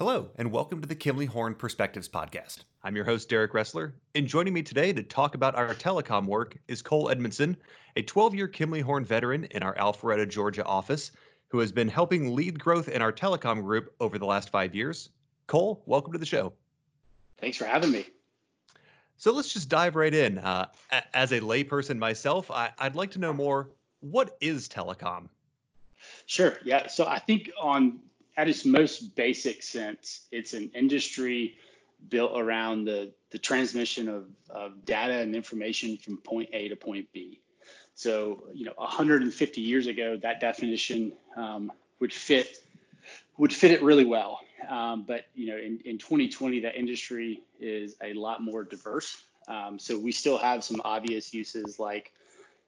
Hello, and welcome to the Kimley Horn Perspectives Podcast. I'm your host, Derek Ressler, and joining me today to talk about our telecom work is Cole Edmondson, a 12 year Kimley Horn veteran in our Alpharetta, Georgia office, who has been helping lead growth in our telecom group over the last five years. Cole, welcome to the show. Thanks for having me. So let's just dive right in. Uh, as a layperson myself, I, I'd like to know more what is telecom? Sure. Yeah. So I think on at its most basic sense, it's an industry built around the, the transmission of, of data and information from point A to point B. So, you know, 150 years ago, that definition um, would fit would fit it really well. Um, but you know, in, in 2020, that industry is a lot more diverse. Um, so we still have some obvious uses like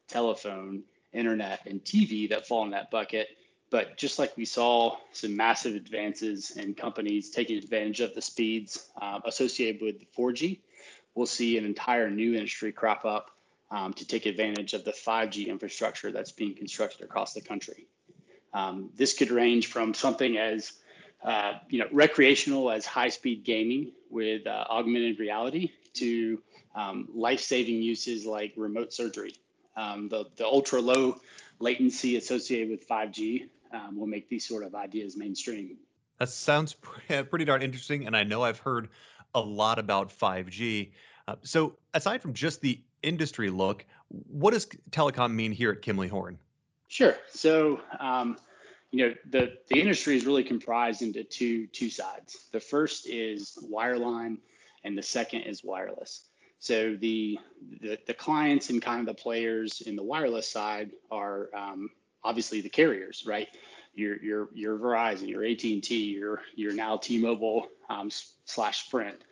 telephone, internet, and TV that fall in that bucket. But just like we saw some massive advances in companies taking advantage of the speeds uh, associated with 4G, we'll see an entire new industry crop up um, to take advantage of the 5G infrastructure that's being constructed across the country. Um, this could range from something as uh, you know recreational as high-speed gaming with uh, augmented reality to um, life-saving uses like remote surgery. Um, the, the ultra low latency associated with 5G um, will make these sort of ideas mainstream. That sounds pretty darn interesting. And I know I've heard a lot about 5G. Uh, so, aside from just the industry look, what does telecom mean here at Kimley Horn? Sure. So, um, you know, the, the industry is really comprised into two, two sides. The first is wireline, and the second is wireless. So the, the, the clients and kind of the players in the wireless side are um, obviously the carriers, right? Your your your Verizon, your AT and T, your your now T-Mobile um, slash Sprint,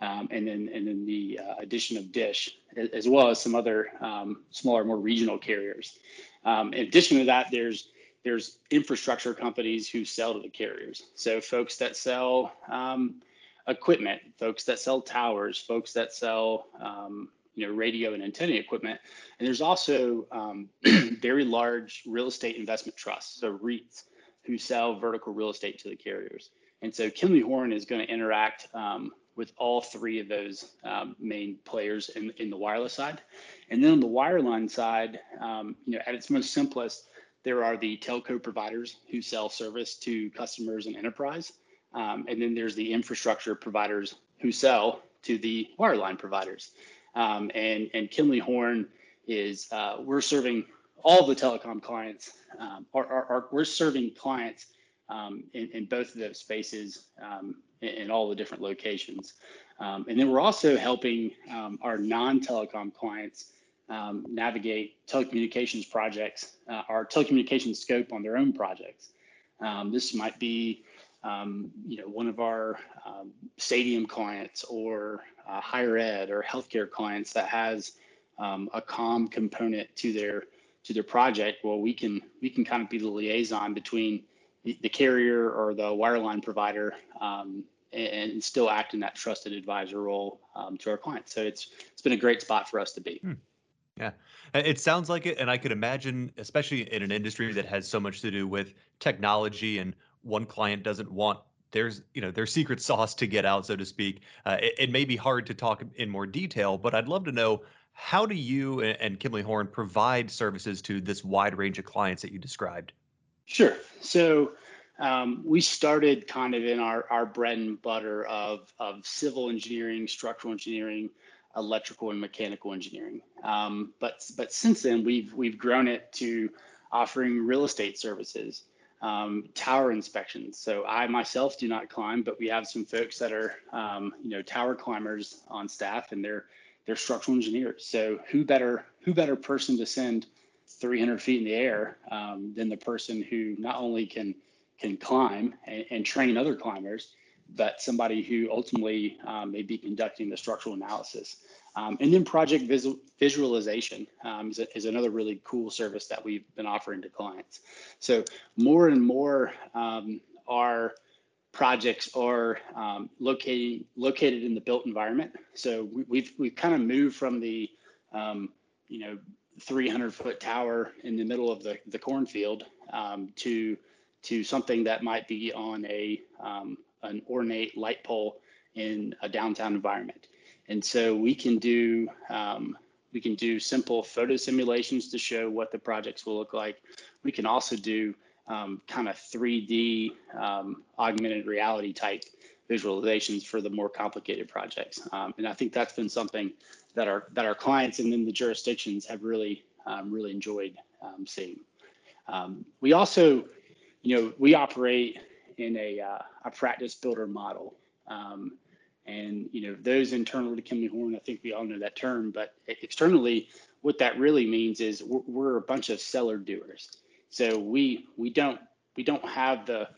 um, and then and then the uh, addition of Dish, as well as some other um, smaller, more regional carriers. Um, in addition to that, there's there's infrastructure companies who sell to the carriers. So folks that sell um, equipment, folks that sell towers, folks that sell um, you know, radio and antenna equipment. And there's also um, very large real estate investment trusts, so REITs, who sell vertical real estate to the carriers. And so Kimley Horn is going to interact um, with all three of those um, main players in, in the wireless side. And then on the wireline side, um, you know, at its most simplest, there are the telco providers who sell service to customers and enterprise. Um, and then there's the infrastructure providers who sell to the wireline providers. Um, and and Kimley Horn is uh, we're serving all the telecom clients. Um, are, are, are, we're serving clients um, in, in, both of those spaces um, in, in, all the different locations. Um, and then we're also helping um, our non-telecom clients navigate telecommunications projects, uh, our telecommunications scope on their own projects. this might be um, you know, one of our um, stadium clients or uh, higher ed or healthcare clients that has um, a com component to their to their project, well, we can we can kind of be the liaison between the, the carrier or the wireline provider um, and, and, still act in that trusted advisor role um, to our clients. So it's it's been a great spot for us to be. Hmm. Yeah, it sounds like it, and I could imagine, especially in an industry that has so much to do with technology and one client doesn't want there's you know their secret sauce to get out so to speak. Uh, it, it, may be hard to talk in more detail but i'd love to know how do you and kimley horn provide services to this wide range of clients that you described? Sure. So um, we started kind of in our, our bread and butter of, of civil engineering structural engineering electrical and mechanical engineering. Um, but but since then we've we've grown it to offering real estate services um, tower inspections. So I myself do not climb, but we have some folks that are, um, you know, tower climbers on staff, and they're they're structural engineers. So who better who better person to send 300 feet in the air um, than the person who not only can can climb and, and train other climbers, but somebody who ultimately um, may be conducting the structural analysis. Um, and then project visual, visualization um, is, a, is, another really cool service that we've been offering to clients. So more and more um, our projects are um, located located in the built environment. So we, have we've, we've kind of moved from the um, you know 300 foot tower in the middle of the, the cornfield to to something that might be on a um, an ornate light pole in a downtown environment. And so we can do um, we can do simple photo simulations to show what the projects will look like. We can also do um, kind of 3D um, augmented reality type visualizations for the more complicated projects. Um, and I think that's been something that our that our clients and then the jurisdictions have really um, really enjoyed um, seeing. We also, you know, we operate in a uh, a practice builder model. Um, and you know those internal to Kimley Horn, I think we all know that term, but externally, what that really means is we're, we're a bunch of seller doers. So we we don't we don't have the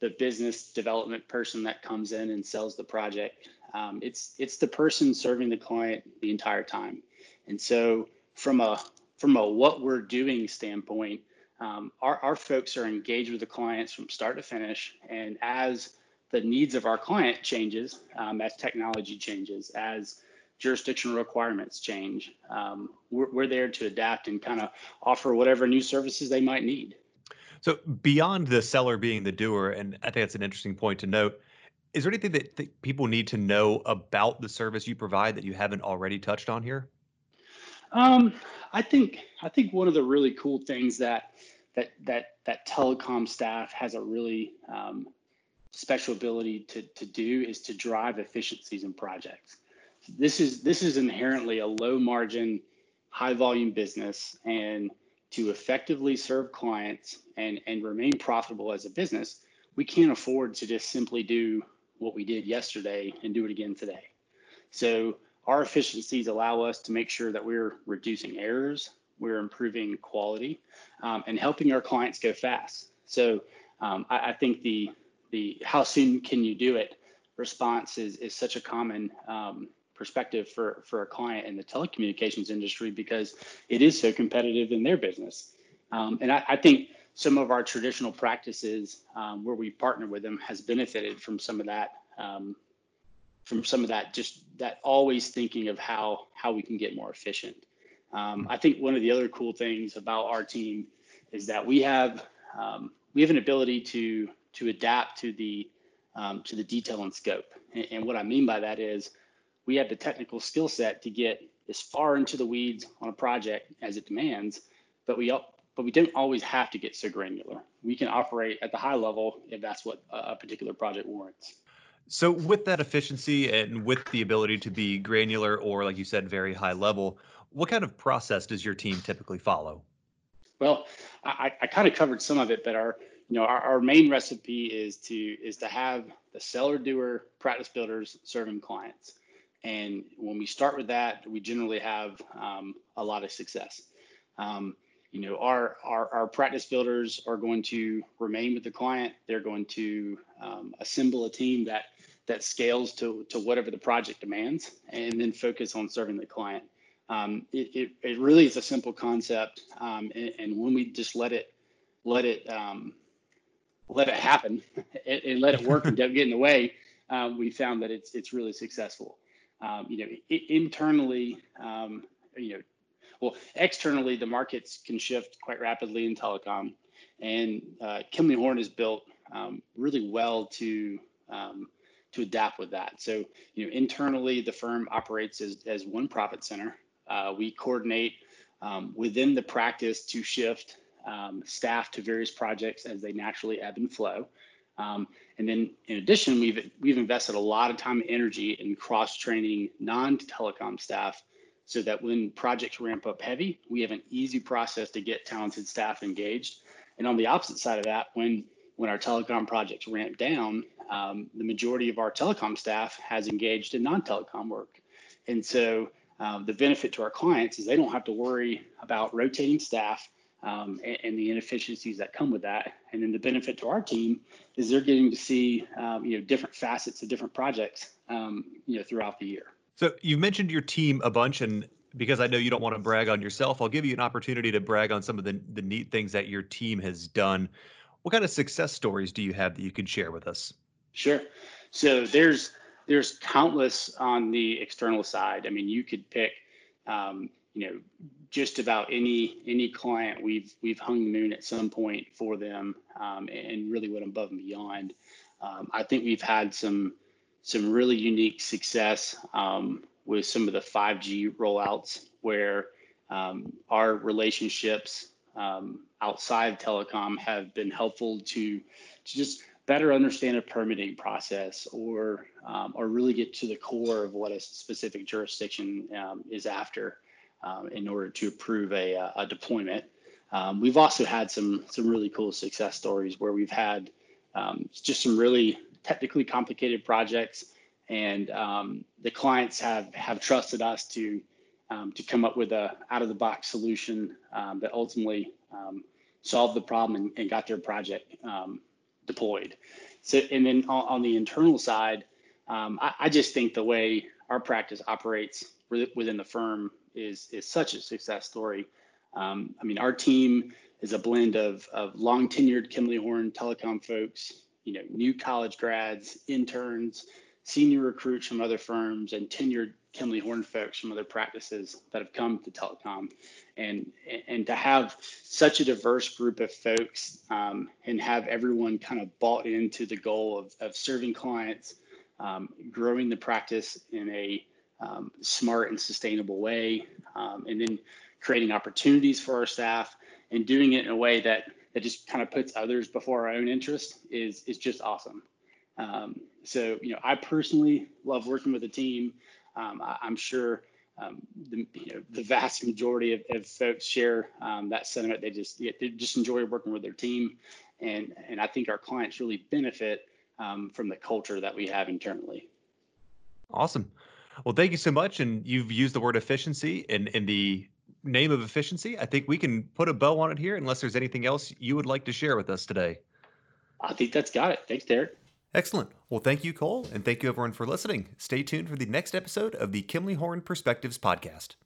the business development person that comes in and sells the project. Um, it's it's the person serving the client the entire time. And so from a from a what we're doing standpoint, um, our, our folks are engaged with the clients from start to finish. And as the needs of our client changes um, as technology changes, as jurisdictional requirements change. Um, we're, we're there to adapt and kind of offer whatever new services they might need. So beyond the seller being the doer, and I think that's an interesting point to note. Is there anything that, that people need to know about the service you provide that you haven't already touched on here? Um, I think I think one of the really cool things that that that that telecom staff has a really um, special ability to, to do is to drive efficiencies in projects. This is this is inherently a low margin, high volume business, and to effectively serve clients and, and remain profitable as a business, we can't afford to just simply do what we did yesterday and do it again today. So our efficiencies allow us to make sure that we're reducing errors, we're improving quality, um, and helping our clients go fast. So um, I, I, think the the how soon can you do it response is, is such a common um, perspective for, for a client in the telecommunications industry because it is so competitive in their business. Um, and I, I, think some of our traditional practices um, where we partner with them has benefited from some of that, um, from some of that, just that always thinking of how, how we can get more efficient. Um, I think one of the other cool things about our team is that we have, um, we have an ability to to adapt to the um, to the detail and scope. And, and, what I mean by that is we have the technical skill set to get as far into the weeds on a project as it demands, but we but we don't always have to get so granular. We can operate at the high level if that's what a particular project warrants. So, with that efficiency and with the ability to be granular or, like you said, very high level, what kind of process does your team typically follow? Well, I, I kind of covered some of it, but our you know, our, our main recipe is to is to have the seller doer practice builders serving clients. And when we start with that, we generally have um, a lot of success. Um, you know, our, our, our practice builders are going to remain with the client. They're going to um, assemble a team that that scales to, to whatever the project demands and then focus on serving the client. Um, it, it, it, really is a simple concept. Um, and, and, when we just let it, let it, um, let it happen and, and, let it work and don't get in the way, um, we found that it's it's really successful. Um, you know, I- internally, um, you know, well, externally, the markets can shift quite rapidly in telecom, and uh, Kimley Horn is built um, really well to um, to adapt with that. So, you know, internally, the firm operates as as one profit center. Uh, we coordinate um, within the practice to shift um, staff to various projects as they naturally ebb and flow. Um, and then in addition, we've, we've invested a lot of time and energy in cross training non-telecom staff so that when projects ramp up heavy, we have an easy process to get talented staff engaged. And on the opposite side of that, when when our telecom projects ramp down, um, the majority of our telecom staff has engaged in non-telecom work. And so um, the benefit to our clients is they don't have to worry about rotating staff um, and, and, the inefficiencies that come with that. And then the benefit to our team is they're getting to see um, you know different facets of different projects um, you know throughout the year. So you've mentioned your team a bunch, and because I know you don't want to brag on yourself, I'll give you an opportunity to brag on some of the the neat things that your team has done. What kind of success stories do you have that you can share with us? Sure. So there's there's countless on the external side. I mean, you could pick um, you know just about any any client we've we've hung the moon at some point for them um, and really went above and beyond. Um, I think we've had some some really unique success um, with some of the 5G rollouts where um, our relationships um, outside telecom have been helpful to to just better understand a permitting process or um, or really get to the core of what a specific jurisdiction um, is after um, in order to approve a, a deployment. We've also had some some really cool success stories where we've had just some really technically complicated projects, and um, the clients have have trusted us to to come up with a out of the box solution that ultimately solved the problem and, and got their project deployed. So, and then on, on the internal side, um, I, I, just think the way our practice operates within the firm is is such a success story. Um, I mean, our team is a blend of of long tenured Kimley Horn telecom folks, you know, new college grads, interns, senior recruits from other firms, and tenured Kimley Horn folks from other practices that have come to telecom, and and to have such a diverse group of folks um, and have everyone kind of bought into the goal of, of serving clients, um, growing the practice in a um, smart and sustainable way, um, and then creating opportunities for our staff and doing it in a way that that just kind of puts others before our own interest is is just awesome. Um, so you know, I personally love working with a team um, I, am sure um, the, you know, the vast majority of, of folks share um, that sentiment. They just they just enjoy working with their team, and and I think our clients really benefit um, from the culture that we have internally. Awesome. Well, thank you so much. And you've used the word efficiency in in the name of efficiency. I think we can put a bow on it here, unless there's anything else you would like to share with us today. I think that's got it. Thanks, Derek. Excellent. Well, thank you, Cole, and thank you everyone for listening. Stay tuned for the next episode of the Kimley Horn Perspectives podcast.